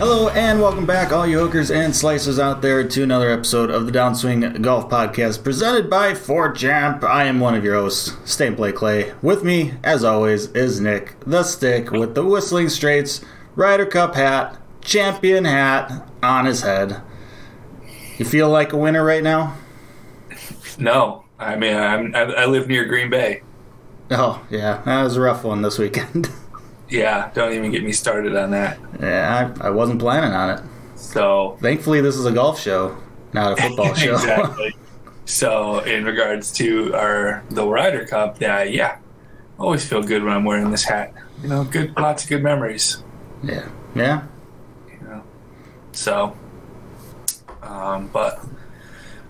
Hello and welcome back, all you hookers and slicers out there, to another episode of the Downswing Golf Podcast presented by Fort Champ. I am one of your hosts, Stay and Play Clay. With me, as always, is Nic, the stick with the Whistling Straits, Ryder Cup hat, champion hat on his head. You feel like a winner right now? No, I mean I'm, I, I live near Green Bay. Oh, yeah, that was a rough one this weekend. Yeah, don't even get me started on that. yeah, I, I wasn't planning on it. So Thankfully, this is a golf show, not a football show. exactly. So in regards to our the Ryder Cup, yeah, yeah, always feel good when I'm wearing this hat. You know, good, lots of good memories. yeah, yeah. You know, so. Um, but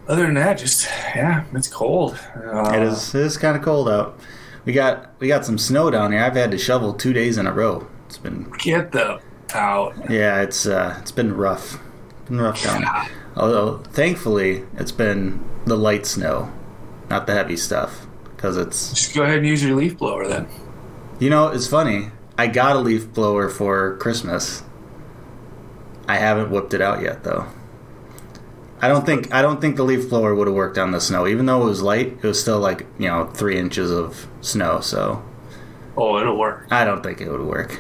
other than that, just yeah, it's cold. Uh, It is. It is kind of cold out. We got we got some snow down here. I've had to shovel two days in a row. It's been Get the out. yeah. It's uh, it's been rough. Been rough down here. Although thankfully it's been the light snow, not the heavy stuff. Because it's Just go ahead and use your leaf blower then. you know it's funny. I got a leaf blower for Christmas. I haven't whipped it out yet though. I don't think I don't think the leaf blower would have worked on the snow. Even though it was light, it was still like you know three inches of snow. So Oh, it'll work. I don't think it would work.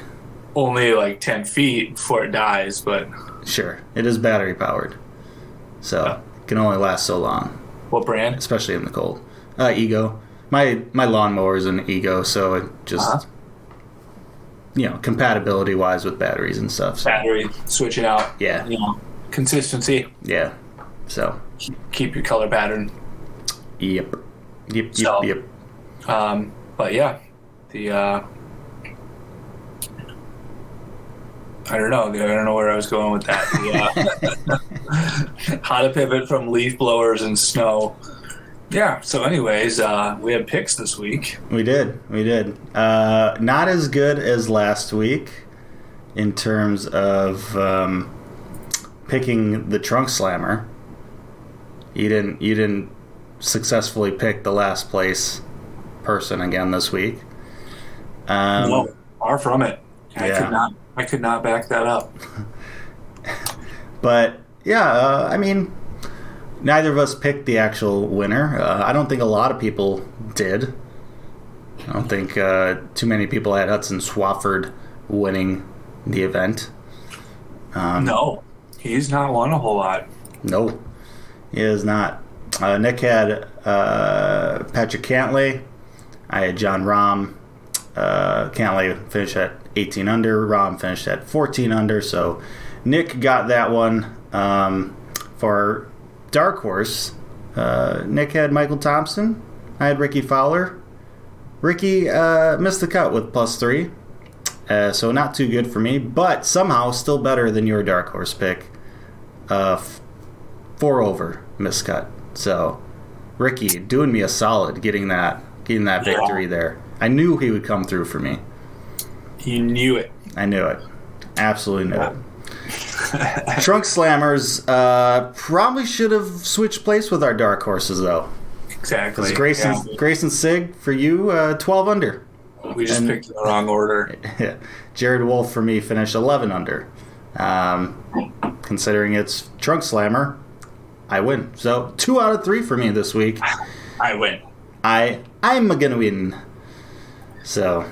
Only like ten feet before it dies, but Sure, it is battery powered, so it can only last so long, what brand? especially in the cold. Uh, Ego, my my lawnmower is an Ego, so it just Uh-huh. you know compatibility wise with batteries and stuff. So, Battery switching out. Yeah. You know, consistency. yeah, so Keep your color pattern. yep, yep, yep, So- yep. Um, but yeah, the uh, I don't know. I don't know where I was going with that. The, uh, how to pivot from leaf blowers and snow. Yeah. So, anyways, uh, we had picks this week. We did, we did. Uh, not as good as last week in terms of um, picking the trunk slammer. You didn't, you didn't successfully pick the last place person again this week. Um, no, far from it. I yeah. could not. I could not back that up. But yeah, uh, I mean, neither of us picked the actual winner. Uh, I don't think a lot of people did. I don't think uh, too many people had Hudson Swafford winning the event. Um, No, he's not won a whole lot. No, he is not. Uh, Nic had uh, Patrick Cantlay. I had Jon Rahm. Uh, Cantley finished at 18 under. Rahm finished at 14 under. So Nic got that one. Um, for Dark Horse, uh, Nic had Michael Thompson. I had Rickie Fowler. Ricky uh, missed the cut with plus three. Uh, so not too good for me, but somehow still better than your Dark Horse pick. Uh, four over miscut. So Rickie doing me a solid getting that getting that Yeah. victory there. I knew he would come through for me. You knew it. I knew it. Absolutely knew it. Trunk Slammers uh, probably should have switched place with our dark horses though. Exactly. Because Grayson Yeah. Grayson Sigg for you, uh, twelve under. we just and- picked the wrong order. Jared Wolfe for me finished eleven under. Um, considering it's Trunk Slammer, I win. So two out of three for me this week. I win. I I'm gonna win. So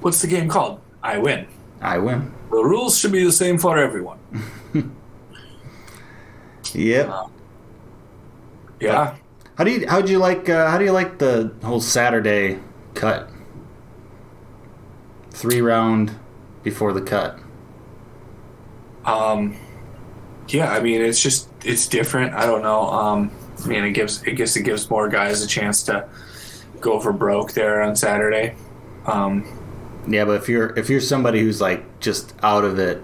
What's the game called? I win. I win. The rules should be the same for everyone. Yep. Yeah. How do you how do you like uh, how do you like the whole Saturday cut? Three round before the cut. Um, yeah, I mean, it's just it's different. I don't know. Um, I mean, it gives it gives it gives more guys a chance to go for broke there on Saturday. Um, Yeah, but if you're if you're somebody who's like just out of it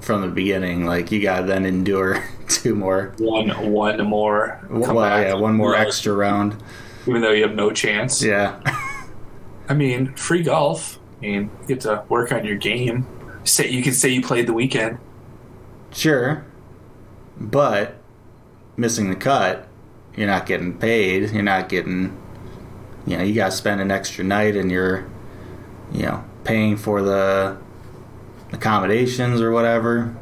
from the beginning. Like you gotta then endure two more. one one more. Well, back. yeah, one more extra round. even though you have no chance. Yeah, I mean, free golf. I mean, you get to work on your game. Say you can say you played the weekend. sure, but missing the cut, you're not getting paid. You're not getting. You know, you gotta spend an extra night, and you're, you know, paying for the accommodations or whatever.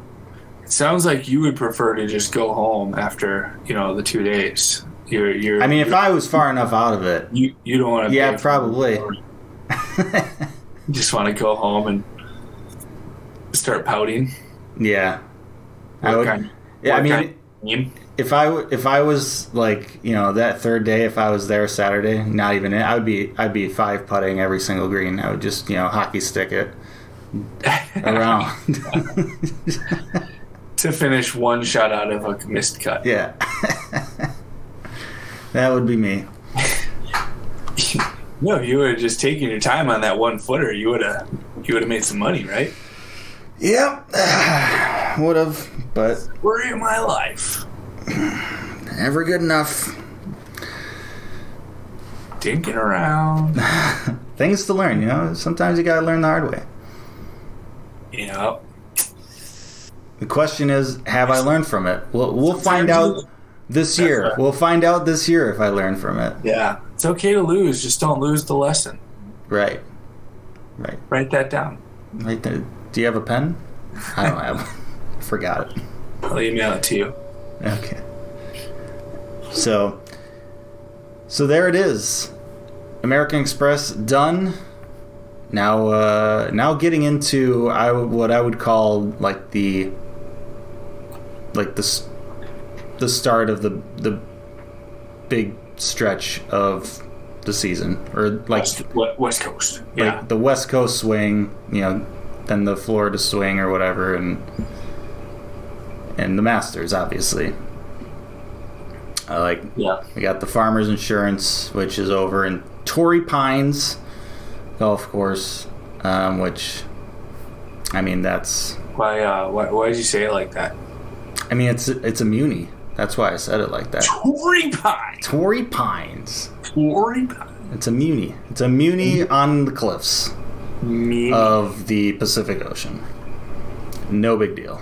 It sounds like you would prefer to just go home after you know the two days. You're you're. I mean, if I was far enough out of it, you you don't want to. yeah, probably. You just want to go home and start pouting. Yeah, I would. kind- yeah, I mean, if I if I was like you know that third day, if I was there Saturday, not even it, I would be I'd be five putting every single green. I would just you know hockey stick it around. to finish one shot out of a missed cut. yeah, that would be me. No, if you would have just taken your time on that one footer, you would have you would have made some money, right? Yep, would have, but Story of my life. never good enough. Dinking around. Things to learn, you know. Sometimes you gotta learn the hard way. You know. The question is, have I learned from it? We'll, we'll find out this year. right. We'll find out this year if I learned from it. Yeah. It's okay to lose, just don't lose the lesson. Right. Right. Write that down. Right there. Do you have a pen? I don't have. Forgot it. I'll email it to you. Okay. So, so there it is. American Express done. Now, uh, now getting into I what I would call like the, like the, the start of the the big stretch of the season, or like West- West Coast. Yeah. like the West Coast swing, you know, then the Florida swing or whatever, and and the Masters, obviously. I like yeah. we got the Farmers Insurance, which is over in Torrey Pines Golf Course, um, which I mean that's Why uh why why did you say it like that? I mean it's it's a muni. That's why I said it like that. Tory Pine. Torrey Pines. Tory Pine. It's a muni. It's a muni on the cliffs. Of the Pacific Ocean. No big deal.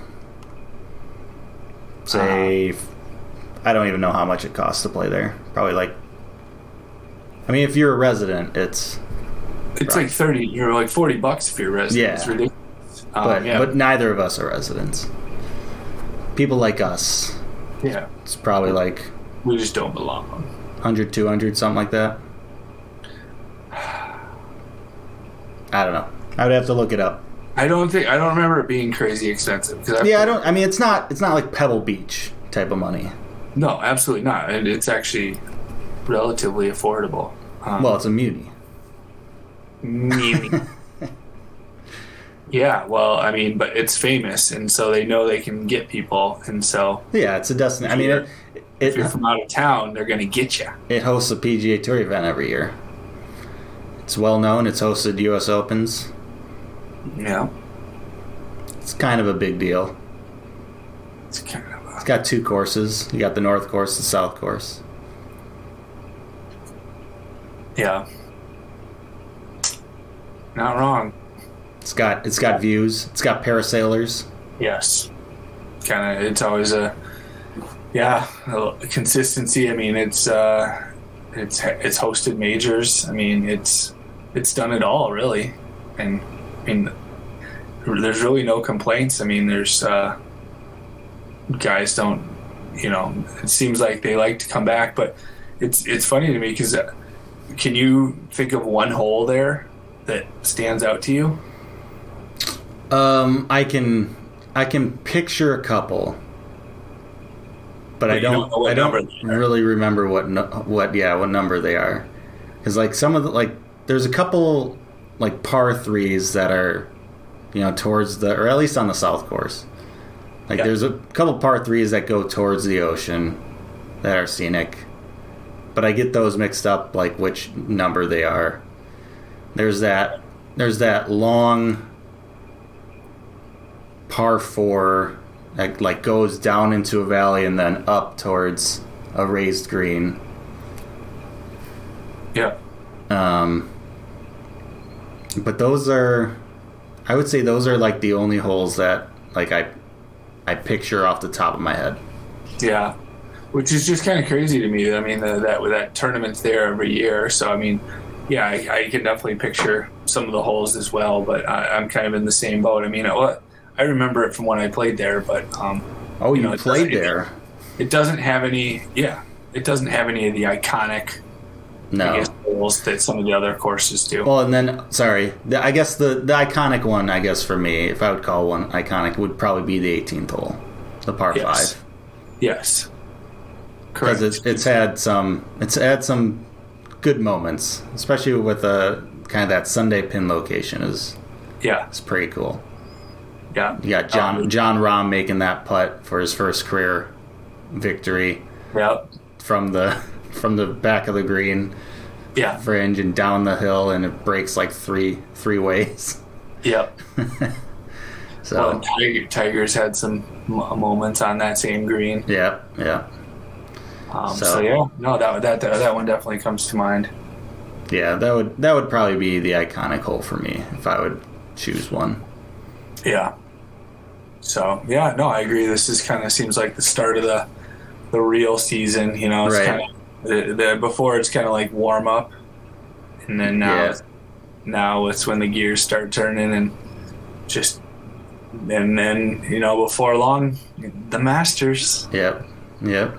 Say, I don't even know how much it costs to play there. Probably like, I mean, if you're a resident, it's it's like thirty you're like forty bucks if you're a resident. Yeah. It's ridiculous. Um, but yeah. but neither of us are residents. People like us, yeah. it's probably like We just don't belong. 100, 200, something like that. I don't know. I would have to look it up. I don't think I don't remember it being crazy expensive. Cause Yeah, I don't. I mean, it's not. It's not like Pebble Beach type of money. No, absolutely not. And it's actually relatively affordable. Um, Well, it's a muni. maybe. yeah, well, I mean, but it's famous, and so they know they can get people, and so Yeah, it's a destination. I mean, it if you're from out of town, they're gonna get you. it hosts a PGA Tour event every year. It's well known. It's hosted U.S. Opens. Yeah, It's kind of a big deal. it's kind of. It's got two courses. You got the North Course, the South Course. Yeah. Not wrong. It's got it's got views. It's got parasailers. Yes. Kind of. It's always a. Yeah, a consistency. I mean, it's uh, it's it's hosted majors. I mean, it's it's done it all really, and I mean, there's really no complaints. I mean, there's uh, guys don't, you know, it seems like they like to come back, but it's it's funny to me because can you think of one hole there that stands out to you? Um, I can I can picture a couple, but, I don't. don't I don't number they are. really remember what nu- what yeah what number they are. Because like some of the like there's a couple like par threes that are you know towards the or at least on the south course. Like Yeah. there's a couple par threes that go towards the ocean that are scenic, but I get those mixed up like which number they are. There's that there's that long par four that like goes down into a valley and then up towards a raised green. Yeah. Um, but those are, I would say those are like the only holes that like I, I picture off the top of my head. Yeah, which is just kind of crazy to me. I mean, the, that that tournament's there every year, so I mean, yeah, I, I can definitely picture some of the holes as well. But I, I'm kind of in the same boat. I mean, I, I remember it from when I played there, but um, Oh, you, know, played there? it doesn't have any. Yeah, it doesn't have any of the iconic, I No. guess, holes that some of the other courses do. Well, and then sorry, the, I guess the the iconic one, I guess for me, if I would call one iconic, would probably be the 18th hole, the par Yes. five, yes, because it's it's had some it's had some good moments, especially with a kind of that Sunday pin location is yeah, it's pretty cool. yeah. You got Jon Um, Jon Rahm making that putt for his first career victory yeah, from the from the back of the green yeah, fringe and down the hill, and it breaks like three three ways. Yep. So Well, Tiger, Tigers had some moments on that same green. yeah, yeah, Um, so. So- yeah, no, that, that that that one definitely comes to mind. yeah. That would that would probably be the iconic hole for me if I would choose one. Yeah. So yeah, no, I agree. This is kind of seems like the start of the the real season. You know, it's Right. kind of the, the before it's kind of like warm up, and then now Yeah. it's, now it's when the gears start turning and just and then you know before long the Masters. Yep, yep.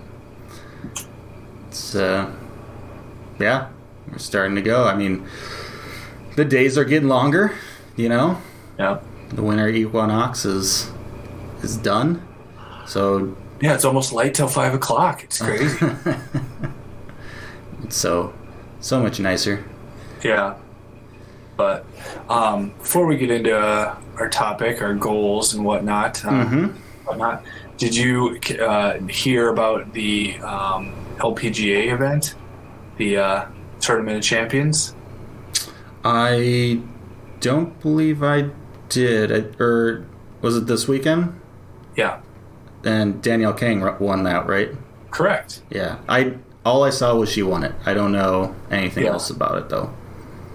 It's uh, yeah, we're starting to go. I mean, the days are getting longer. You know, Yeah. the winter equinox is is done. So Yeah, it's almost light till five o'clock. It's crazy. it's so so much nicer. Yeah. But um, before we get into uh, our topic, our goals and whatnot, uh, Mm-hmm. whatnot, did you uh, hear about the um, LPGA event, the uh, Tournament of Champions? I don't believe I did. I, or was it this weekend? Yeah, And Danielle Kang won that, right? correct. Yeah. I all I saw was she won it. I don't know anything Yeah. else about it though.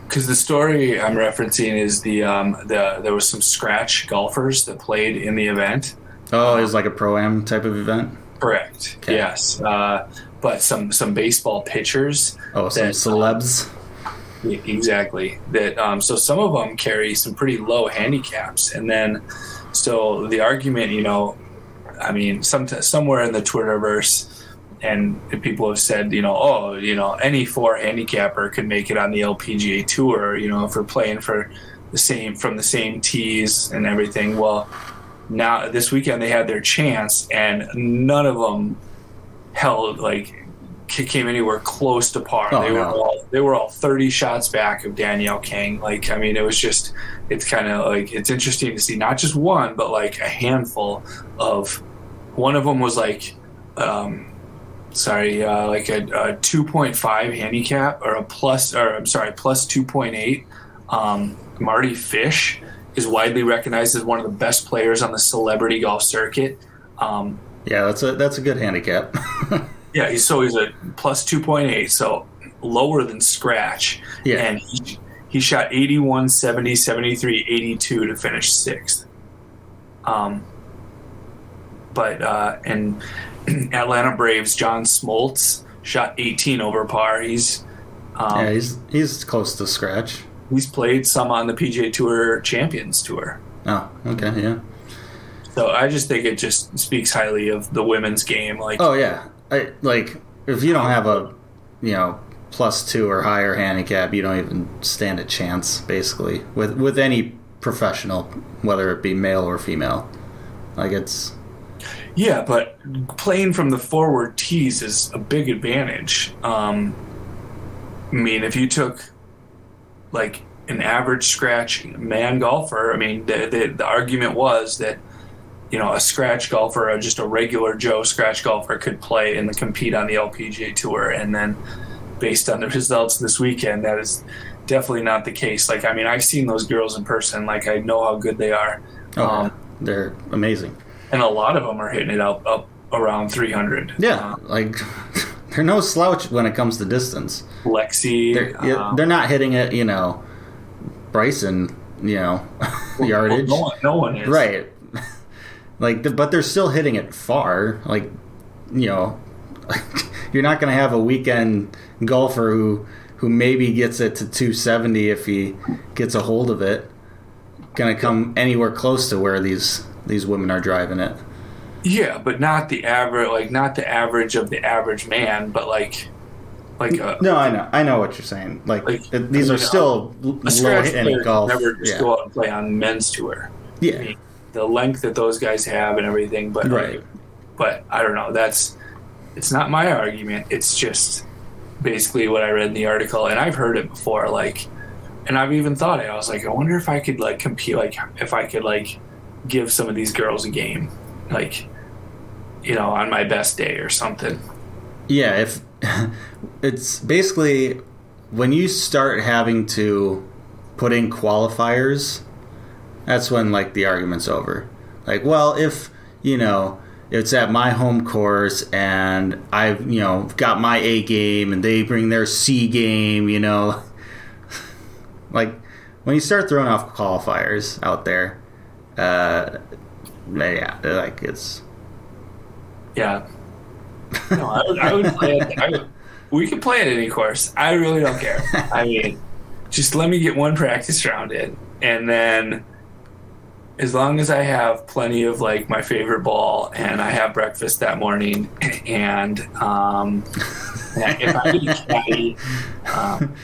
Because the story I'm referencing is the um, the there was some scratch golfers that played in the event. Oh, it was like a pro am type of event. Correct. Okay. Yes. Uh, but some some baseball pitchers Oh, some That- celebs. E- Exactly. That um, so some of them carry some pretty low handicaps, and then so the argument, you know, I mean, some somewhere in the Twitterverse, and people have said, you know, oh, you know, any four handicapper could make it on the LPGA tour, you know, if we're playing for the same from the same tees and everything. Well, now this weekend they had their chance, and none of them held like came anywhere close to par. Oh, they were no. all they were all 30 shots back of Danielle Kang. Like I mean, it was just it's kind of like it's interesting to see not just one, but like a handful of. One of them was like, um, sorry, uh, like a, a 2.5 handicap or a plus, or I'm sorry, plus 2.8. Um, Mardy Fish is widely recognized as one of the best players on the celebrity golf circuit. Um, Yeah, that's a that's a good handicap. yeah, he's so he's a plus two point eight, so lower than scratch. Yeah. And he, he shot 81, 70, 73, 82 to finish sixth. Um but uh and Atlanta Braves John Smoltz shot 18 over par. He's um, yeah, he's he's close to scratch. he's played some on the PGA Tour Champions Tour. Oh, okay, yeah. So I just think it just speaks highly of the women's game. Like, Oh yeah. I like if you don't have a you know plus two or higher handicap, you don't even stand a chance basically with with any professional, whether it be male or female. Like it's Yeah, but playing from the forward tees is a big advantage. Um, I mean, if you took like an average scratch man golfer, I mean, the, the, the argument was that you know a scratch golfer or just a regular Joe scratch golfer could play and compete on the LPGA tour, and then based on the results this weekend, that is definitely not the case. Like, I mean, I've seen those girls in person. Like, I know how good they are. Oh, um, they're amazing. And a lot of them are hitting it up up around 300. Yeah, Uh, like they're no slouch when it comes to distance. Lexi. They're, um, they're not hitting it, you know, Bryson, you know, yardage. No one, no one is. Right. like, th- but they're still hitting it far. Like, you know, you're not going to have a weekend golfer who who maybe gets it to 270 if he gets a hold of it. Going to come anywhere close to where these these women are driving it. Yeah, but not the average, like not the average of the average man, but like, like a, No, I know, I know what you're saying. Like, Like, these I are still a low scratch hitting player golf. never just Yeah. go out and play on men's tour. I yeah, mean, the length that those guys have and everything, but right. but I don't know. That's it's not my argument. It's just basically what I read in the article, and I've heard it before. Like, and I've even thought it. I was like, I wonder if I could like compete. Like, if I could like give some of these girls a game, like, you know, on my best day or something. Yeah, if it's basically when you start having to put in qualifiers, that's when like the argument's over. Like, well, if you know it's at my home course and I've you know got my A game and they bring their C game, you know, like when you start throwing off qualifiers out there, uh, yeah, like it's Yeah. No, I would, I would play it. I would, we could play at any course. I really don't care. I mean, just let me get one practice round in, and then as long as I have plenty of like my favorite ball and I have breakfast that morning, and um, if I get a caddy, um,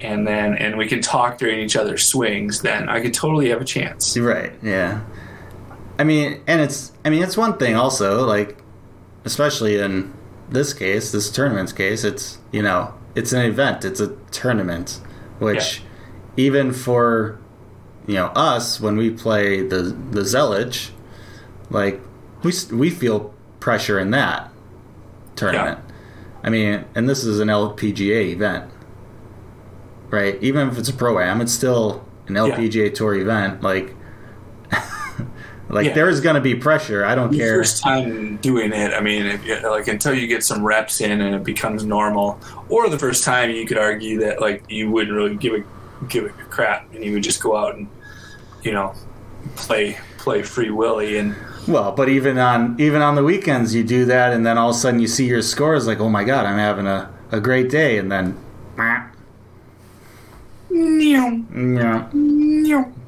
and then and we can talk during each other's swings, then I could totally have a chance. Right. Yeah. I mean, and it's I mean it's one thing also like, especially in this case, this tournament's case, it's you know it's an event, it's a tournament, which even for you know us when we play the the Zelich, like we we feel pressure in that tournament. I mean, and this is an LPGA event, right? Even if it's a pro am, it's still an LPGA tour event. Like, like Yeah. there's gonna be pressure. I don't Your care. first time doing it, I mean, if like until you get some reps in and it becomes normal, or the first time you could argue that like you wouldn't really give a give a crap and you would just go out and you know play play free willy and Well, but even on even on the weekends, you do that, and then all of a sudden you see your scores. Like, oh my god, I'm having a, a great day, and then yeah,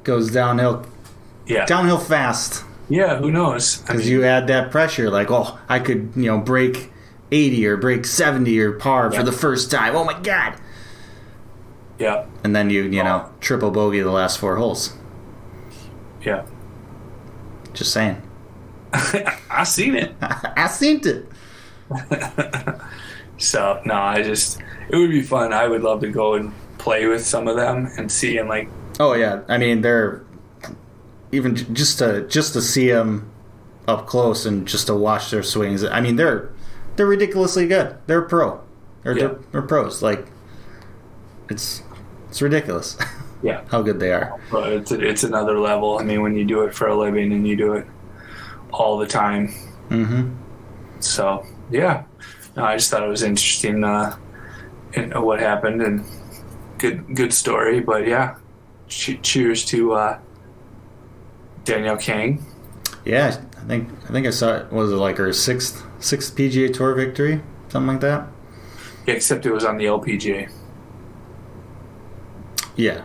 goes downhill yeah downhill fast yeah who knows I because mean, you add that pressure. Like, oh, I could you know break eighty or break seventy or par Yeah. for the first time. Oh my god! yeah And then you you know Oh. triple bogey the last four holes. yeah Just saying. I seen it I seen it. so no I just it would be fun I would love to go and play with some of them and see and like Oh yeah, I mean they're even just to just to see them up close and just to watch their swings. I mean they're they're ridiculously good. They're pro. They're, Yeah. they're, they're pros. Like it's it's ridiculous yeah how good they are. but it's it's another level I mean when you do it for a living and you do it all the time Mm-hmm. So yeah, no, I just thought it was interesting uh, uh, what happened and good good story. But yeah, che- cheers to uh, Danielle Kang. Yeah, I think I think I saw it. Was it like her sixth sixth PGA Tour victory, something like that? Yeah, except it was on the LPGA. Yeah.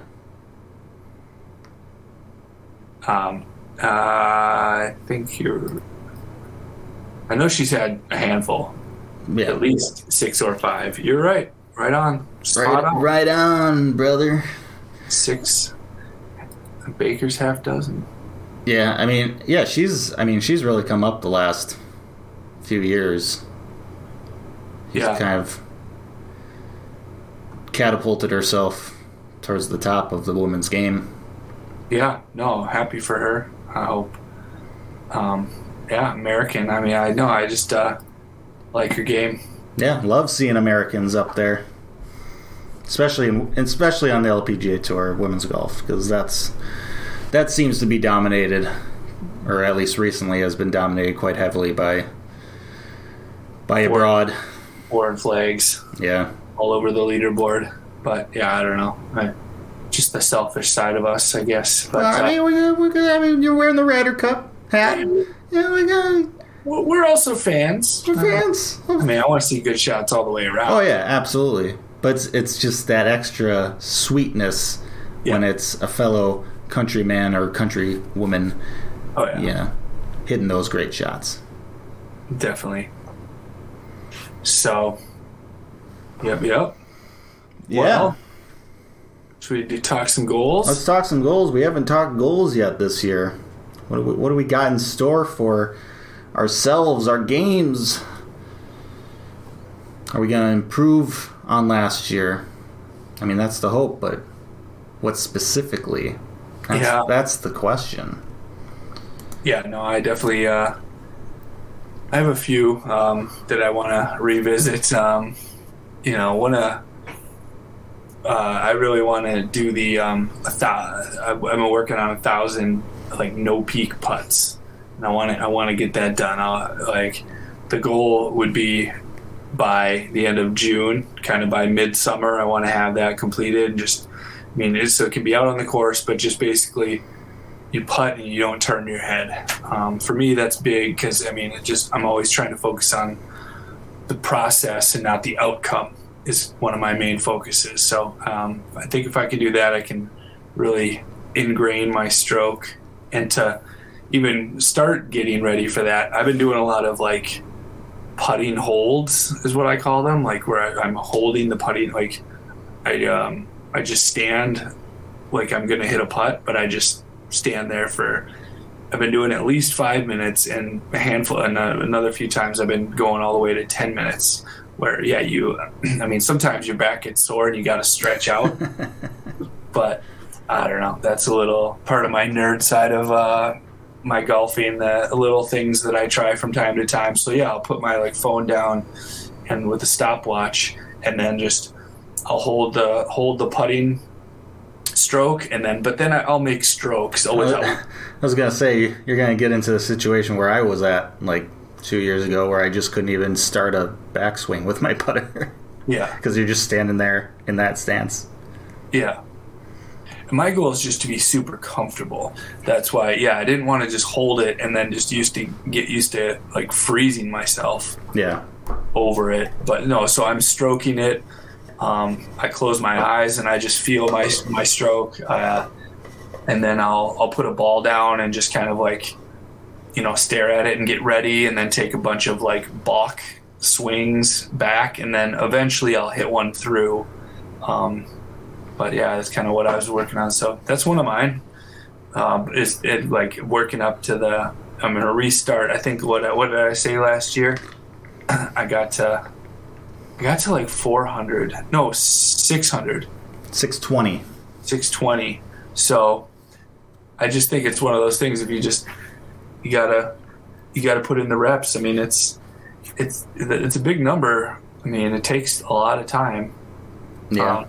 Um, uh, I think you're. I know she's had a handful, Yeah. at least six or five. You're right, right on, Right, on. right on, brother. Six. Baker's half dozen. Yeah, I mean, yeah, she's. I mean, she's really come up the last few years. She's Yeah. kind of catapulted herself towards the top of the women's game. Yeah, no, happy for her. I hope. Um, yeah, American. I mean, I know. I just uh, like her game. Yeah, love seeing Americans up there, especially in, especially on the LPGA tour, women's golf, because that's that seems to be dominated, or at least recently has been dominated quite heavily by by abroad. Foreign flags Yeah, all over the leaderboard. But yeah, I don't know. I, just the selfish side of us, I guess. But I mean, uh, we, we, we, I mean, you're wearing the Ryder Cup hat. Yeah, we got we're we're also fans. we're fans. I mean, I want to see good shots all the way around. Oh yeah, absolutely. But it's, it's just that extra sweetness when it's a fellow countryman or countrywoman, Oh, yeah. yeah, hitting those great shots. definitely. So, yep, yep. Yeah. Well, should we talk some goals? Let's talk some goals. We haven't talked goals yet this year. What do we, what do we got in store for ourselves, our games? Are we going to improve on last year? I mean, that's the hope, but what specifically? That's, Yeah. that's the question. Yeah, no, I definitely. Uh, I have a few um, that I want to revisit. Um, you know, want to. Uh, I really want to do the. Um, I- I'm working on a thousand like no peak putts, and I want to. I want to get that done. i like, the goal would be by the end of June, kind of by midsummer. I want to have that completed. And just, I mean, it's, so it can be out on the course, but just basically you putt and you don't turn your head. Um, for me, that's big because I mean, it just I'm always trying to focus on the process and not the outcome is one of my main focuses. So um, I think if I can do that, I can really ingrain my stroke and to even start getting ready for that. I've been doing a lot of like putting holds is what I call them, like where I, I'm holding the putting, like I um, I just stand like I'm gonna hit a putt, but I just stand there for. I've been doing at least five minutes, and a handful, and uh, another few times I've been going all the way to ten minutes. Where yeah, you, I mean, sometimes your back gets sore and you got to stretch out, but I don't know. That's a little part of my nerd side of uh, my golfing. The little things that I try from time to time. So yeah, I'll put my like phone down, and with a stopwatch, and then just I'll hold the hold the putting stroke, and then but then I- I'll make strokes without. I was gonna say you're gonna get into the situation where I was at like two years ago, where I just couldn't even start a backswing with my putter yeah, because you're just standing there in that stance. yeah. My goal is just to be super comfortable. That's why, yeah, I didn't want to just hold it and then just used to get used to like freezing myself Yeah, over it. But no, so I'm stroking it. Um, I close my eyes and I just feel my my stroke, uh, and then I'll I'll put a ball down and just kind of like, you know, stare at it and get ready, and then take a bunch of like balk swings back, and then eventually I'll hit one through. Um, but yeah, that's kind of what I was working on. So that's one of mine. Um, is it like working up to the? I'm gonna restart. I think what what did I say last year? I got to I got to like 400 no 600 six twenty. 620 so I just think it's one of those things if you just you gotta you gotta put in the reps I mean it's it's it's a big number I mean it takes a lot of time Yeah, um,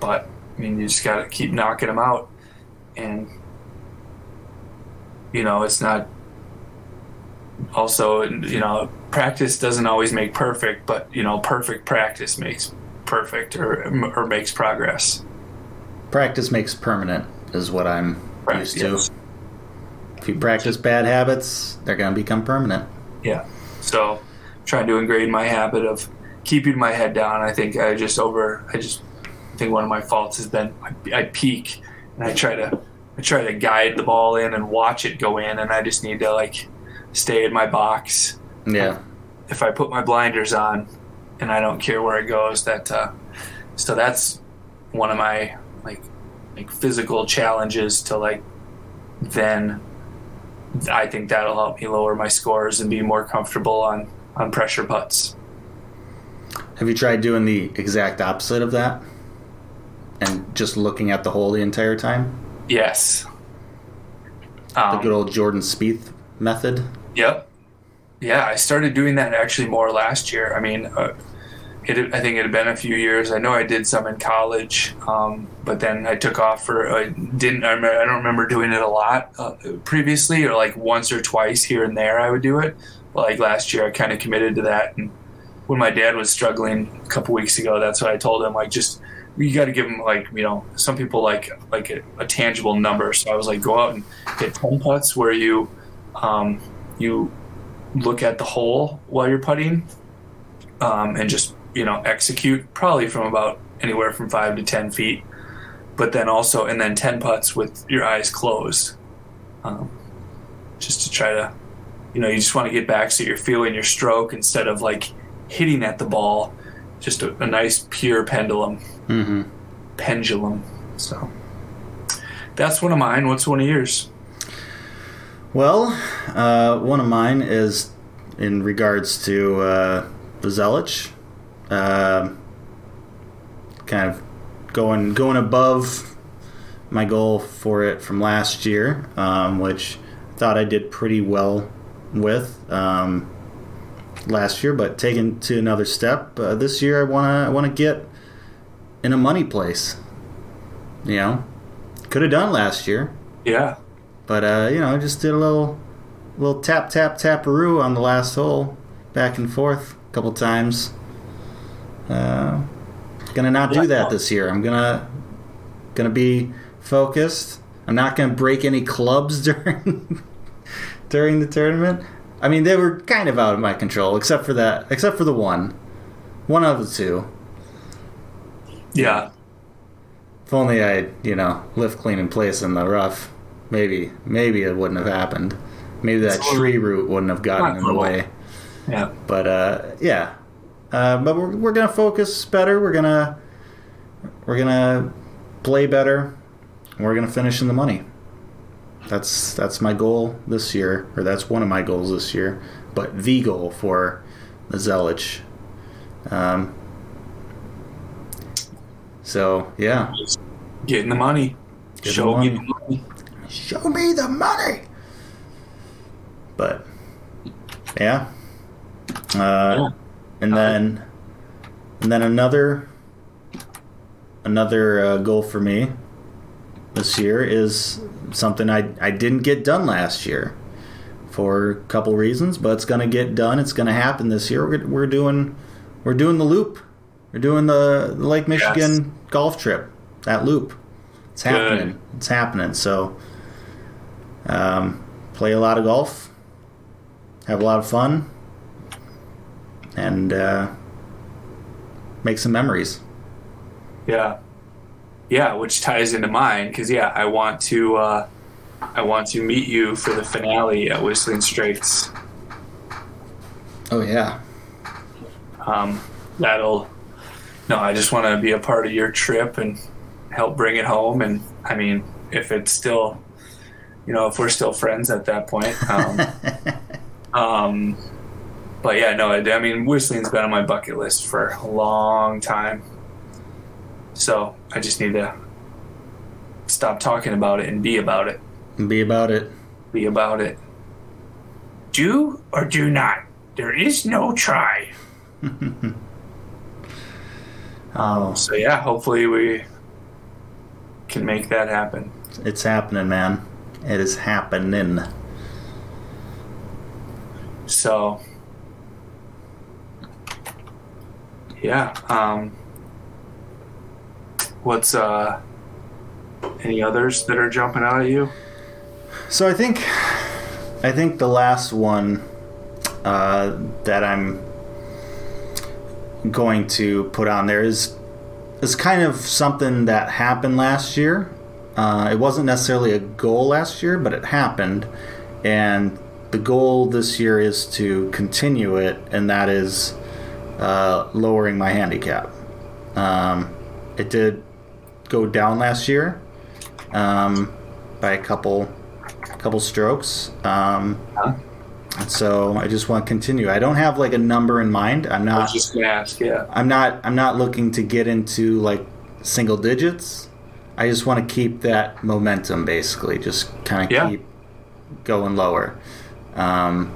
but I mean you just gotta keep knocking them out and you know it's not also you know practice doesn't always make perfect but you know perfect practice makes perfect or or makes progress practice makes permanent is what I'm used to. If you practice bad habits, they're gonna become permanent. yeah so trying to ingrain my habit of keeping my head down i think i just over i just think one of my faults has been I, I peek and i try to i try to guide the ball in and watch it go in and i just need to like stay in my box Yeah, if I put my blinders on and I don't care where it goes, that uh, so that's one of my like like physical challenges to like then I think that'll help me lower my scores and be more comfortable on on pressure putts. Have you tried doing the exact opposite of that? And just looking at the hole the entire time? Yes. The Um, good old Jordan Spieth method? Yep. Yeah, I started doing that actually more last year. I mean, uh, it, I think it had been a few years. I know I did some in college, um, but then I took off for. I didn't. I, remember, I don't remember doing it a lot uh, previously, or like once or twice here and there. I would do it. Like last year, I kind of committed to that. And when my dad was struggling a couple weeks ago, that's what I told him. Like, just you got to give them like you know some people like like a, a, tangible number. So I was like, go out and hit ten putts where you um, you look at the hole while you're putting um, and just you know execute probably from about anywhere from five to ten feet but then also and then 10 putts with your eyes closed um, just to try to you know you just want to get back so you're feeling your stroke instead of like hitting at the ball just a, a nice pure pendulum Mm-hmm. pendulum so that's one of mine what's one of yours Well, uh, one of mine is in regards to uh, the Zelich. Uh, kind of going going above my goal for it from last year, um, which I thought I did pretty well with um, last year, but taking to another step uh, this year, I wanna I wanna get in a money place. You know, could have done last year. yeah But uh, you know, just did a little little tap tap taparoo on the last hole, back and forth a couple times. Uh, gonna not do that this year. I'm gonna gonna be focused. I'm not gonna break any clubs during during the tournament. I mean, they were kind of out of my control, except for that, except for the one, one of the two. Yeah If only I, you know, lift clean in place in the rough, maybe, maybe it wouldn't have happened. Maybe that tree root wouldn't have gotten in the way. yeah But uh, yeah, uh, but we're, we're gonna focus better. We're gonna we're gonna play better. We're gonna finish in the money. That's that's my goal this year, or that's one of my goals this year. But the goal for the Zelich. Um, so yeah, getting the money Get show the me the money show me the money. But yeah, uh, and then and then another another uh, goal for me this year is something I I didn't get done last year for a couple reasons, but it's gonna get done. It's gonna happen this year. We're, we're doing we're doing the loop. We're doing the, the Lake Michigan Yes. Golf trip. That loop. It's Good. happening. It's happening. So um, play a lot of golf, have a lot of fun, and uh, make some memories. Yeah, yeah, which ties into mine because yeah, I want to uh, I want to meet you for the finale at Whistling Straits. Oh yeah, Um, that'll no, I just want to be a part of your trip and help bring it home. And I mean, if it's still, you know, if we're still friends at that point. Um, um, but yeah, no, I, I mean, Whistling's been on my bucket list for a long time. So I just need to stop talking about it and be about it. be about it. Be about it. Do or do not. There is no try. Oh, So yeah, hopefully we can make that happen. it's happening, man. It is happening. So yeah, um what's uh any others that are jumping out at you? So I think, I think the last one uh, that I'm going to put on there is is kind of something that happened last year. Uh, it wasn't necessarily a goal last year, but it happened, and the goal this year is to continue it, and that is uh, lowering my handicap. Um, it did go down last year um, by a couple couple strokes. Um, so I just want to continue. I don't have like a number in mind. I'm not. just gonna ask, yeah. I'm not. I'm not looking to get into like single digits. I just want to keep that momentum, basically. Just kind of Yeah. keep going lower. Um,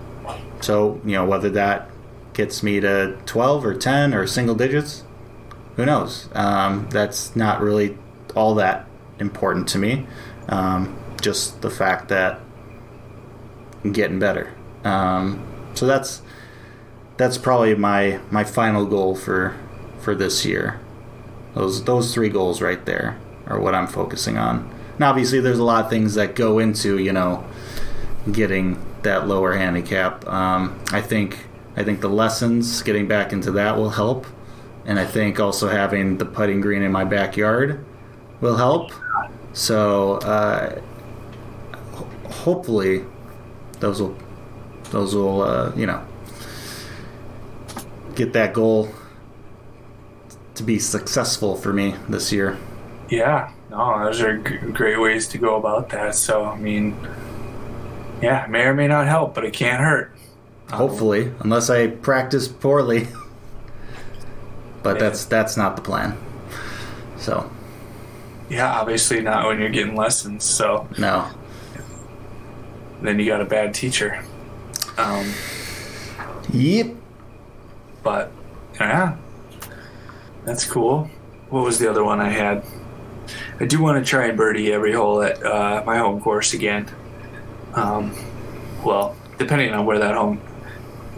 so you know whether that gets me to 12 or 10 or single digits. Who knows? Um, that's not really all that important to me. Um, just the fact that I'm getting better. Um, so that's that's probably my my final goal for for this year. Those those three goals right there are what I'm focusing on. Now, obviously, there's a lot of things that go into you know getting that lower handicap. Um, I think I think the lessons, getting back into that, will help, and I think also having the putting green in my backyard will help. So uh, ho- hopefully, those will those will uh, you know get that goal to be successful for me this year. Yeah, no, those are g- great ways to go about that. So, I mean, yeah, it may or may not help, but it can't hurt. Hopefully, unless I practice poorly. but Yeah. that's that's not the plan. So Yeah, obviously not when you're getting lessons. So no, then you got a bad teacher. Um, yep. but yeah, that's cool. What was the other one I had? I do want to try and birdie every hole at uh, my home course again. Um, well, depending on where that home,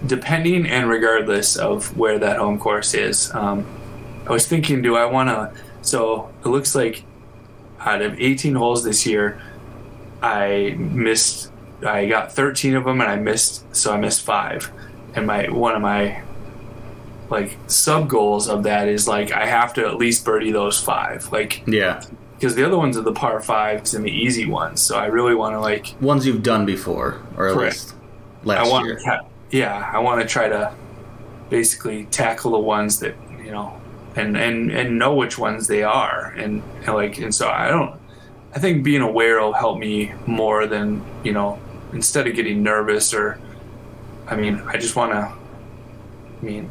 depending and regardless of where that home course is. Um, I was thinking, do I want to? So it looks like out of 18 holes this year, I missed. I got 13 of them, and I missed. So I missed five. And my one of my like sub goals of that is like I have to at least birdie those five. Like Yeah, because the other ones are the par fives and the easy ones. So I really want to like ones you've done before, or at Correct. least last I want year. ta- yeah I want to try to basically tackle the ones that you know and and and know which ones they are and, and like and so I don't I think being aware will help me more than you know instead of getting nervous or I mean I just want to I mean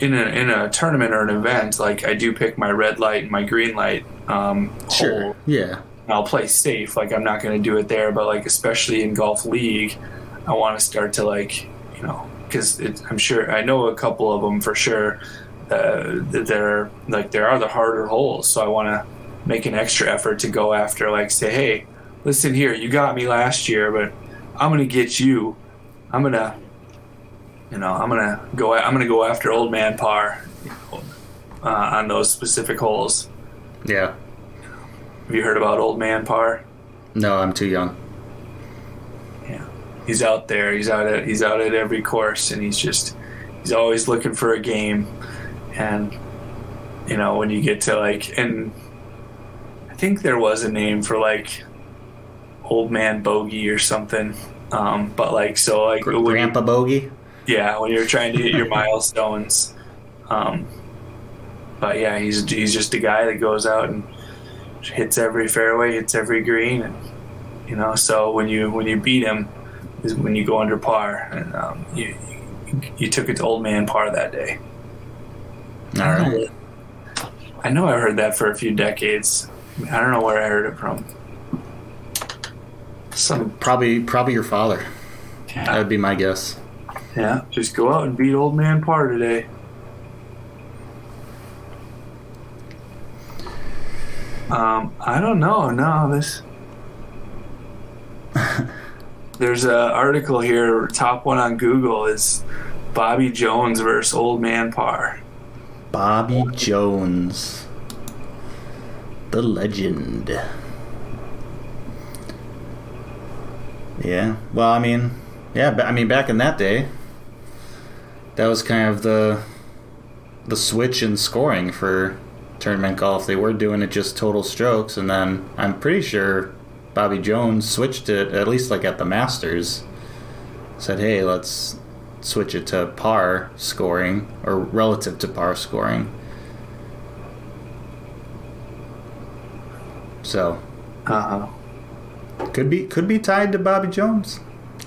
in a in a tournament or an event like I do pick my red light and my green light um Sure. hole Yeah. I'll play safe. Like I'm not going to do it there, but like especially in golf league, I want to start to like you know because I'm sure I know a couple of them for sure. Uh, that they're like there are the harder holes, so I want to make an extra effort to go after like say, hey, listen here, you got me last year, but I'm gonna get you. I'm gonna you know I'm gonna go I'm gonna go after old man par uh, on those specific holes. Yeah. Have you heard about old man par? No, I'm too young. Yeah, he's out there. He's out at he's out at every course, and he's just he's always looking for a game. And you know when you get to like, and I think there was a name for like old man bogey or something. Um, but like so like Grandpa Bogey. yeah, when you're trying to hit your milestones. Um, but yeah, he's he's just a guy that goes out and hits every fairway, hits every green, and you know. So when you when you beat him, is when you go under par, and um, you you took it to old man par that day. All right. I know I heard that for a few decades. I don't know where I heard it from. Some Probably, probably your father. That would be my guess. yeah, just go out and beat old man par today. Um, I don't know. No, this. There's a article here. Top one on Google is Bobby Jones versus Old Man Par. Bobby Jones, the legend. Yeah. Well, I mean, yeah. I mean, back in that day, that was kind of the the switch in scoring for tournament golf. They were doing it just total strokes, and then I'm pretty sure Bobby Jones switched it at least like at the Masters. Said, "Hey, let's switch it to par scoring or relative to par scoring." So Uh huh. Could be could be tied to Bobby Jones,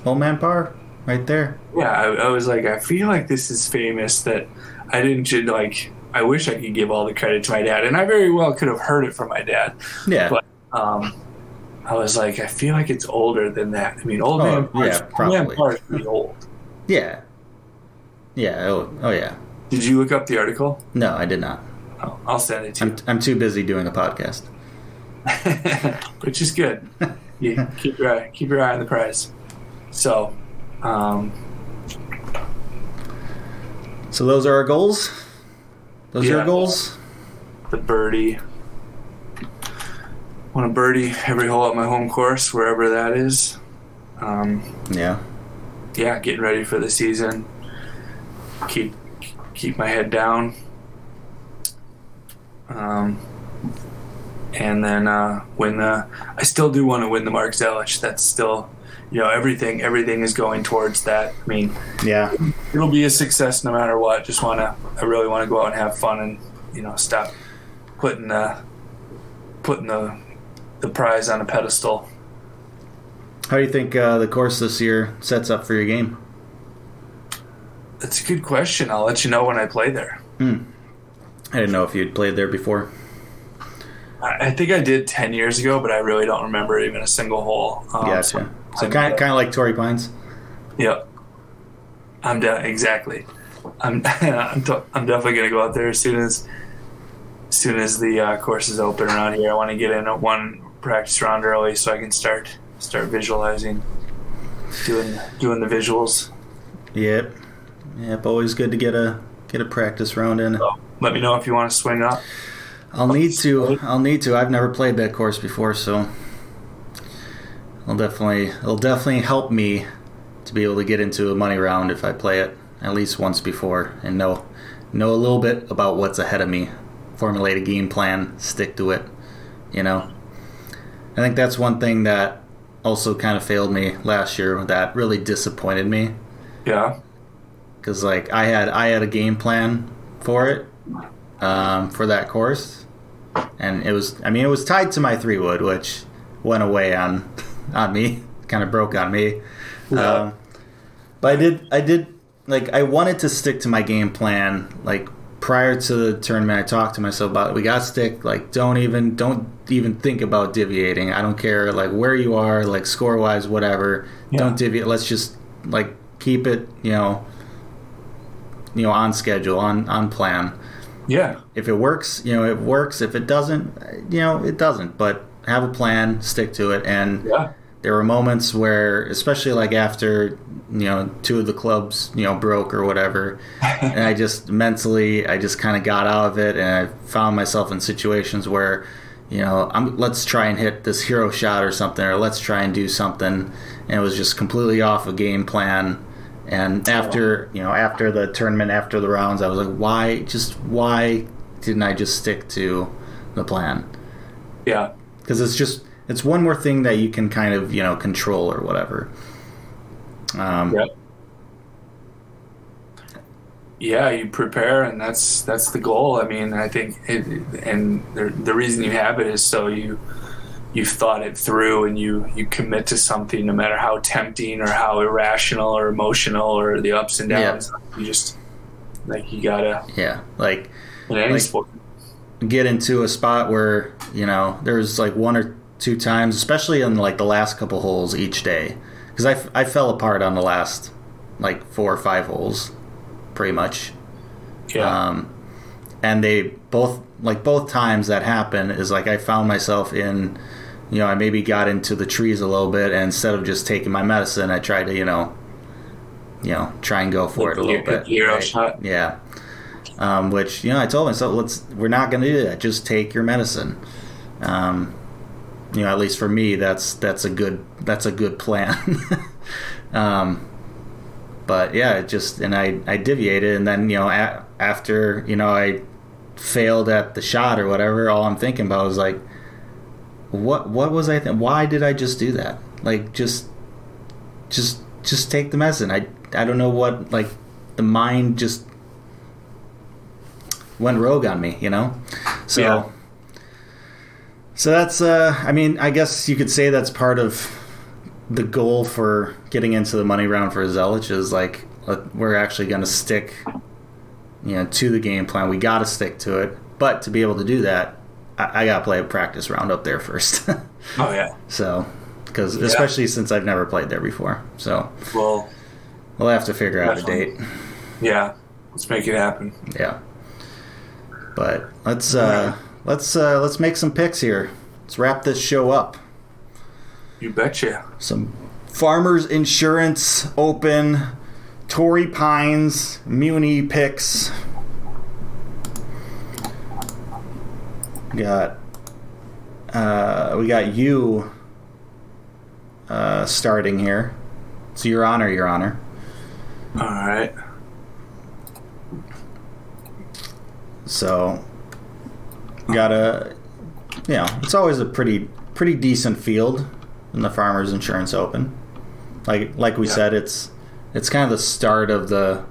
old man par, right there. Yeah, I, I was like, I feel like this is famous that I didn't ju- like. I wish I could give all the credit to my dad, and I very well could have heard it from my dad. Yeah, But um, I was like, I feel like it's older than that. I mean, old Oh, man, Park- yeah, Old man probably. Is pretty old. yeah. Yeah. Oh, oh yeah. Did you look up the article? No, I did not. Oh, I'll send it to you. I'm, I'm too busy doing a podcast. which is good. You keep your eye, keep your eye on the prize. So, um, So those are our goals. Those are Yeah. our goals. the birdie. Want to birdie every hole at my home course, wherever that is. Um, Yeah. yeah, getting ready for the season. Keep keep my head down. Um, and then uh, win the. I still do want to win the Mark Zelich. That's still, you know, everything. Everything is going towards that. I mean, Yeah. it'll be a success no matter what. Just want to. I really want to go out and have fun and you know stop putting the putting the the prize on a pedestal. How do you think uh, the course this year sets up for your game? That's a good question. I'll let you know when I play there. I didn't know if you'd played there before. I think I did ten years ago, but I really don't remember even a single hole. Um, Gotcha. so So kind kind of like Torrey Pines. Yep. I'm de- exactly. I'm I'm, de- I'm definitely gonna go out there as soon as as soon as the uh, course is open around here. I want to get in at one practice round early so I can start start visualizing, doing doing the visuals. Yep. Yep. Always good to get a get a practice round in. So let me know if you want to swing up. I'll need to. I'll need to. I've never played that course before, so I'll definitely. It'll definitely help me to be able to get into a money round if I play it at least once before and know know a little bit about what's ahead of me. Formulate a game plan. Stick to it. You know. I think that's one thing that also kind of failed me last year. That really disappointed me Yeah. because like I had I had a game plan for it um, for that course, and it was I mean it was tied to my three wood, which went away on on me, kind of broke on me. Yeah. Um, but I did I did like I wanted to stick to my game plan like prior to the tournament. I talked to myself about it. we got to stick like don't even don't even think about deviating. I don't care like where you are like score wise whatever. Yeah. Don't deviate. Let's just like keep it you know you know on schedule on on plan Yeah. if it works you know it works. If it doesn't you know it doesn't. But have a plan stick to it. And Yeah. there were moments where especially like after you know two of the clubs you know broke or whatever and i just mentally i just kind of got out of it and i found myself in situations where you know I'm, let's try and hit this hero shot or something or let's try and do something. And it was just completely off a game plan and after you know after the tournament after the rounds i was like why just why didn't i just stick to the plan Yeah. because it's just it's one more thing that you can kind of you know control or whatever. Um, Yep. Yeah, you prepare, and that's that's the goal. I mean, I think, it, and the, the reason you have it is so you you've thought it through, and you you commit to something, no matter how tempting or how irrational or emotional or the ups and Yeah. downs. You just like you gotta Yeah, like Like- sport. get into a spot where you know there's like one or two times, especially in like the last couple holes each day, because I, I fell apart on the last like four or five holes, pretty much. Yeah, Um, and they both like both times that happened is like I found myself in, you know, I maybe got into the trees a little bit, and instead of just taking my medicine, I tried to, you know, you know, try and go for it a little bit. hero shot? Yeah. Um, which you know, I told myself, let's we're not going to do that. Just take your medicine. Um, you know, at least for me, that's that's a good that's a good plan. um, but yeah, it just and I I deviated, and then you know a, after you know I failed at the shot or whatever, all I'm thinking about was like, what what was I? Th- why did I just do that? Like just just just take the medicine. I I don't know what like the mind just went rogue on me, you know. So Yeah. so that's uh I mean, I guess you could say that's part of the goal for getting into the money round for Zelich is like uh, we're actually going to stick you know to the game plan. We got to stick to it. But to be able to do that, I, I got to play a practice round up there first. oh yeah. so because Yeah. especially since I've never played there before. So Well, we'll have to figure out a date. Yeah, let's make it happen. Yeah. But let's uh let's uh let's make some picks here. Let's wrap this show up. You betcha. Some Farmers Insurance Open, Torrey Pines, Muni picks. Got uh we got you uh starting here. So your honor, your honor. All right. So got a you know, it's always a pretty pretty decent field in the Farmers Insurance Open. Like like we Yeah. said, it's it's kind of the start of the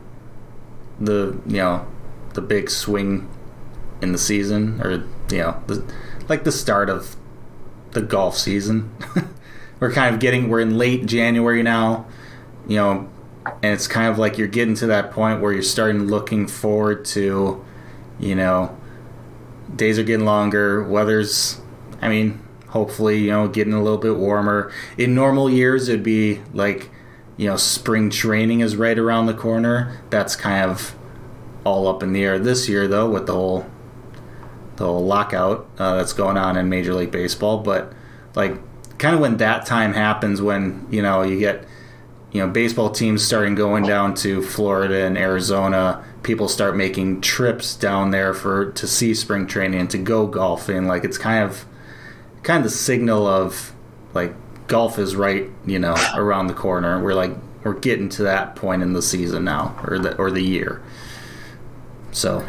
the you know the big swing in the season, or you know the like the start of the golf season. we're kind of getting we're in late January now, you know, and it's kind of like you're getting to that point where you're starting looking forward to, you know, days are getting longer, weather's I mean, hopefully, you know, getting a little bit warmer. In normal years it'd be like, you know, spring training is right around the corner. That's kind of all up in the air this year though with the whole the lockout uh, that's going on in Major League Baseball, but like kind of when that time happens when, you know, you get you know, baseball teams starting going down to Florida and Arizona, people start making trips down there for to see spring training to go golfing. Like it's kind of kind of the signal of like golf is right, you know, around the corner. We're like we're getting to that point in the season now or the or the year. So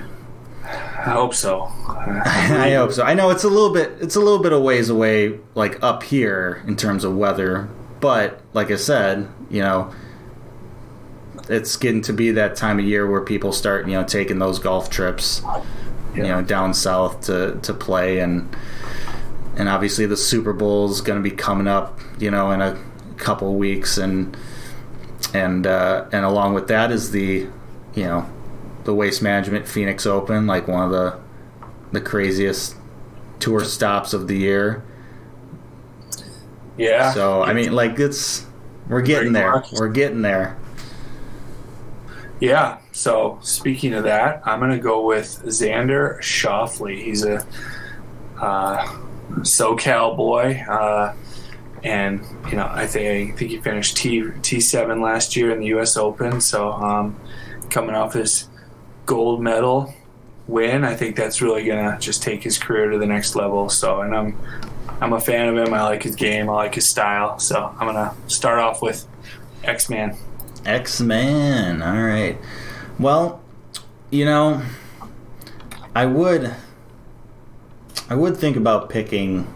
I hope so. I hope so. I know it's a little bit it's a little bit of ways away like up here in terms of weather, but like I said, you know, it's getting to be that time of year where people start, you know, taking those golf trips, you know, down south to to play and and obviously the Super Bowl is going to be coming up, you know, in a couple weeks and and uh and along with that is the, you know, the Waste Management Phoenix Open, like one of the the craziest tour stops of the year. Yeah. So I mean, like it's we're getting there. We're getting there. Yeah. So speaking of that, I'm going to go with Xander Schauffele. He's a uh, SoCal boy, uh, and you know I think I think he finished T T seven last year in the U.S. Open. So um, coming off this gold medal win, I think that's really to just take his career to the next level. So and I'm I'm a fan of him. I like his game. I like his style. So I'm to start off with X Man. X Man. All right. Well, you know, I would, I would think about picking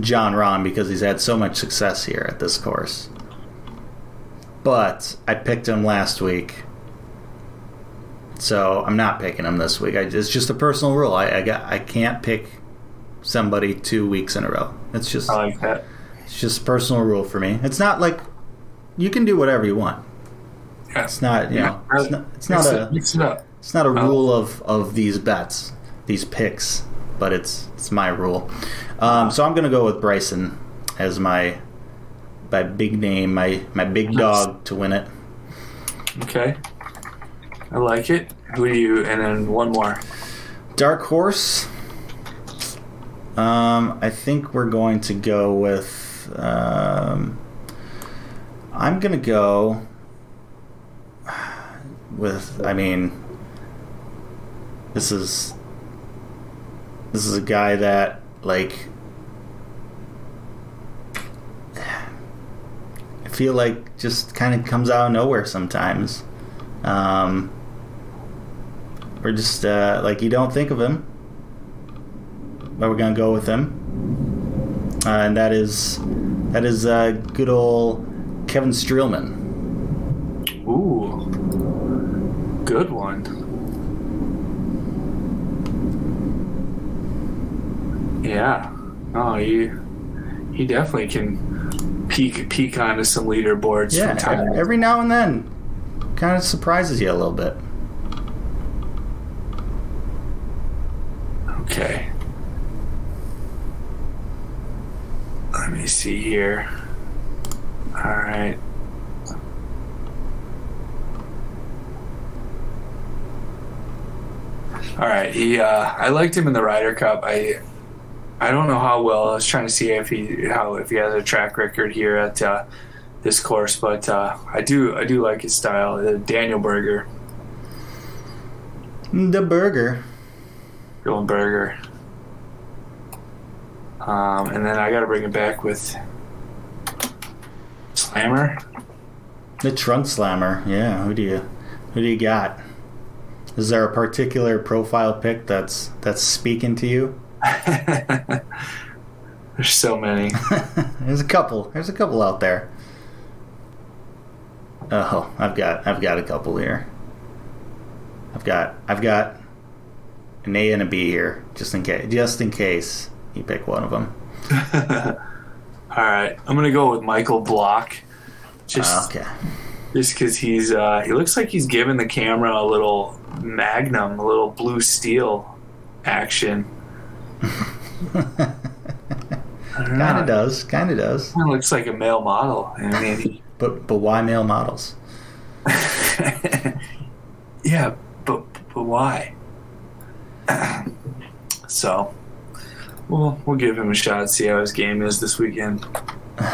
Jon Rahm because he's had so much success here at this course. But I picked him last week, so I'm not picking him this week. I, it's just a personal rule. I, I got I can't pick somebody two weeks in a row. It's just I like that. it's just a personal rule for me. It's not like you can do whatever you want. Yeah. It's not, you know, it's not, it's not a it, mix it's not a rule of of these bets, these picks, but it's it's my rule. Um, so I'm gonna go with Bryson as my my big name, my my big dog to win it. Okay. I like it. Who do you? And then one more. Dark horse. Um, I think we're going to go with. Um, I'm gonna go with. I mean, this is this is a guy that like. I feel like just kind of comes out of nowhere sometimes. Um, or just uh, like you don't think of him, but we're gonna go with him, uh, and that is that is uh, good old Kevin Streelman. Ooh. Good one. Yeah. Oh, he he definitely can peek peek onto some leaderboards Yeah, from time. every now and then, kind of surprises you a little bit. Okay. Let me see here. All right. All right, he. Uh, I liked him in the Ryder Cup. I. I don't know how well. I was trying to see if he how if he has a track record here at uh, this course, but uh, I do I do like his style. Uh, Daniel Berger, The burger. Dylan Berger. Um, and then I got to bring it back with Slammer. The trunk slammer. Yeah. Who do you who do you got? Is there a particular profile pick that's that's speaking to you? There's so many. There's a couple. There's a couple out there. Oh, I've got I've got a couple here. I've got I've got an A and a B here, just in case just in case you pick one of them. All right, I'm gonna go with Michael Block. Just Okay. just because he's uh, he looks like he's giving the camera a little magnum, a little blue steel action. Kind of does. Kind of does. Kind of looks like a male model. I mean, he- But but why male models? yeah, but but why? so, we'll we'll give him a shot. See how his game is this weekend.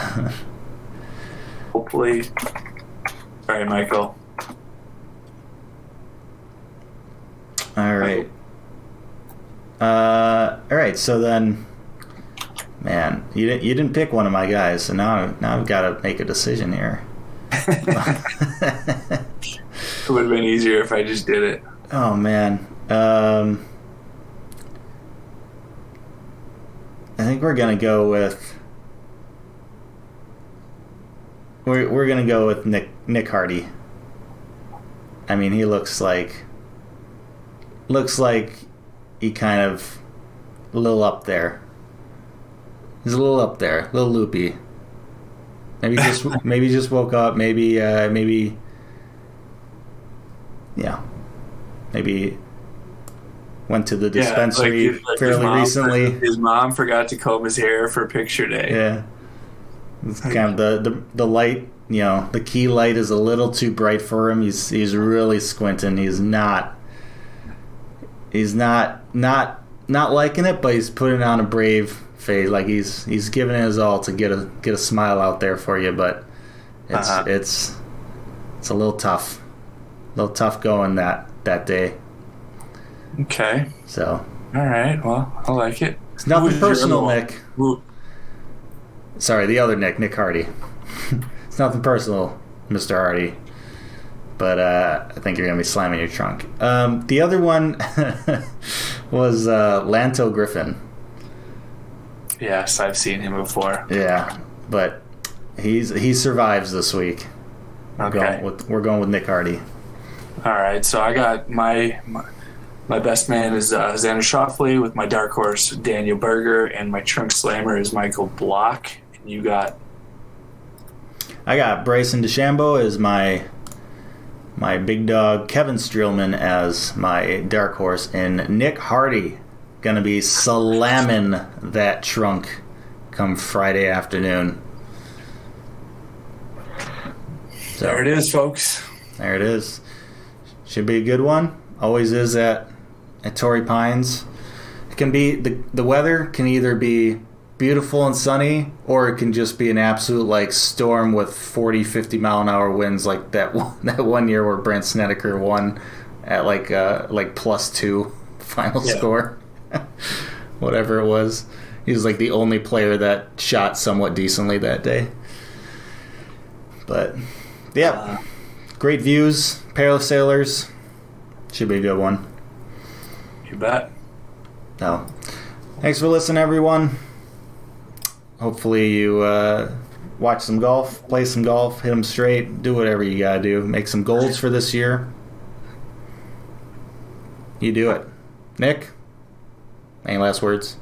Hopefully. All right, Michael. All right. Uh, all right. So then, man, you didn't you didn't pick one of my guys, so now now I've got to make a decision here. It would have been easier if I just did it. Oh man. Um I think we're gonna go with we're we're gonna go with Nick Nick Hardy. I mean he looks like looks like he kind of a little up there. He's a little up there, a little loopy. Maybe just maybe just woke up, maybe uh maybe yeah. Maybe went to the dispensary Yeah, like- like his fairly mom- recently. His mom forgot to comb his hair for picture day. Yeah. It's kind of the, the the light, you know, the key light is a little too bright for him. He's he's really squinting. He's not he's not not not liking it, but he's putting on a brave face. Like he's he's giving it his all to get a get a smile out there for you, but it's Uh-huh. it's it's a little tough. A little tough going that that day. Okay. So All right. Well, I like it. it's nothing personal. Nic. Who- Sorry, the other Nick, Nick Hardy. it's nothing personal, Mr. Hardy. But uh, I think you're gonna be slamming your trunk. Um, the other one was uh, Lanto Griffin. Yes, I've seen him before. Yeah, but he's he survives this week. We're Okay. going with we're going with Nick Hardy. All right. So I got my my, my best man is uh, Xander Schauffele with my dark horse Daniel Berger, and my trunk slammer is Michael Block. And you got I got Bryson DeChambeau as my my big dog, Kevin Streelman as my dark horse, and Nick Hardy gonna be slamming that trunk come Friday afternoon. So there. It is, folks. there it is. Should be a good one. Always is at at Torrey Pines. It can be the the weather can either be beautiful and sunny or it can just be an absolute like storm with 40 50 mile an hour winds like that one, that one year where Brandt Snedeker won at like uh like plus 2 final Yeah. score. Whatever it was. He was like the only player that shot somewhat decently that day. But yeah, Uh, great views, pair of sailors Should be a good one. You bet. So, thanks for listening, everyone. Hopefully, you uh, watch some golf, play some golf, hit them straight, do whatever you gotta do. Make some goals for this year. You do it. Nic, any last words?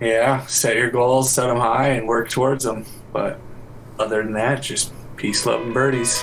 Yeah, set your goals, set them high, and work towards them. But other than that, just peace, love, and birdies.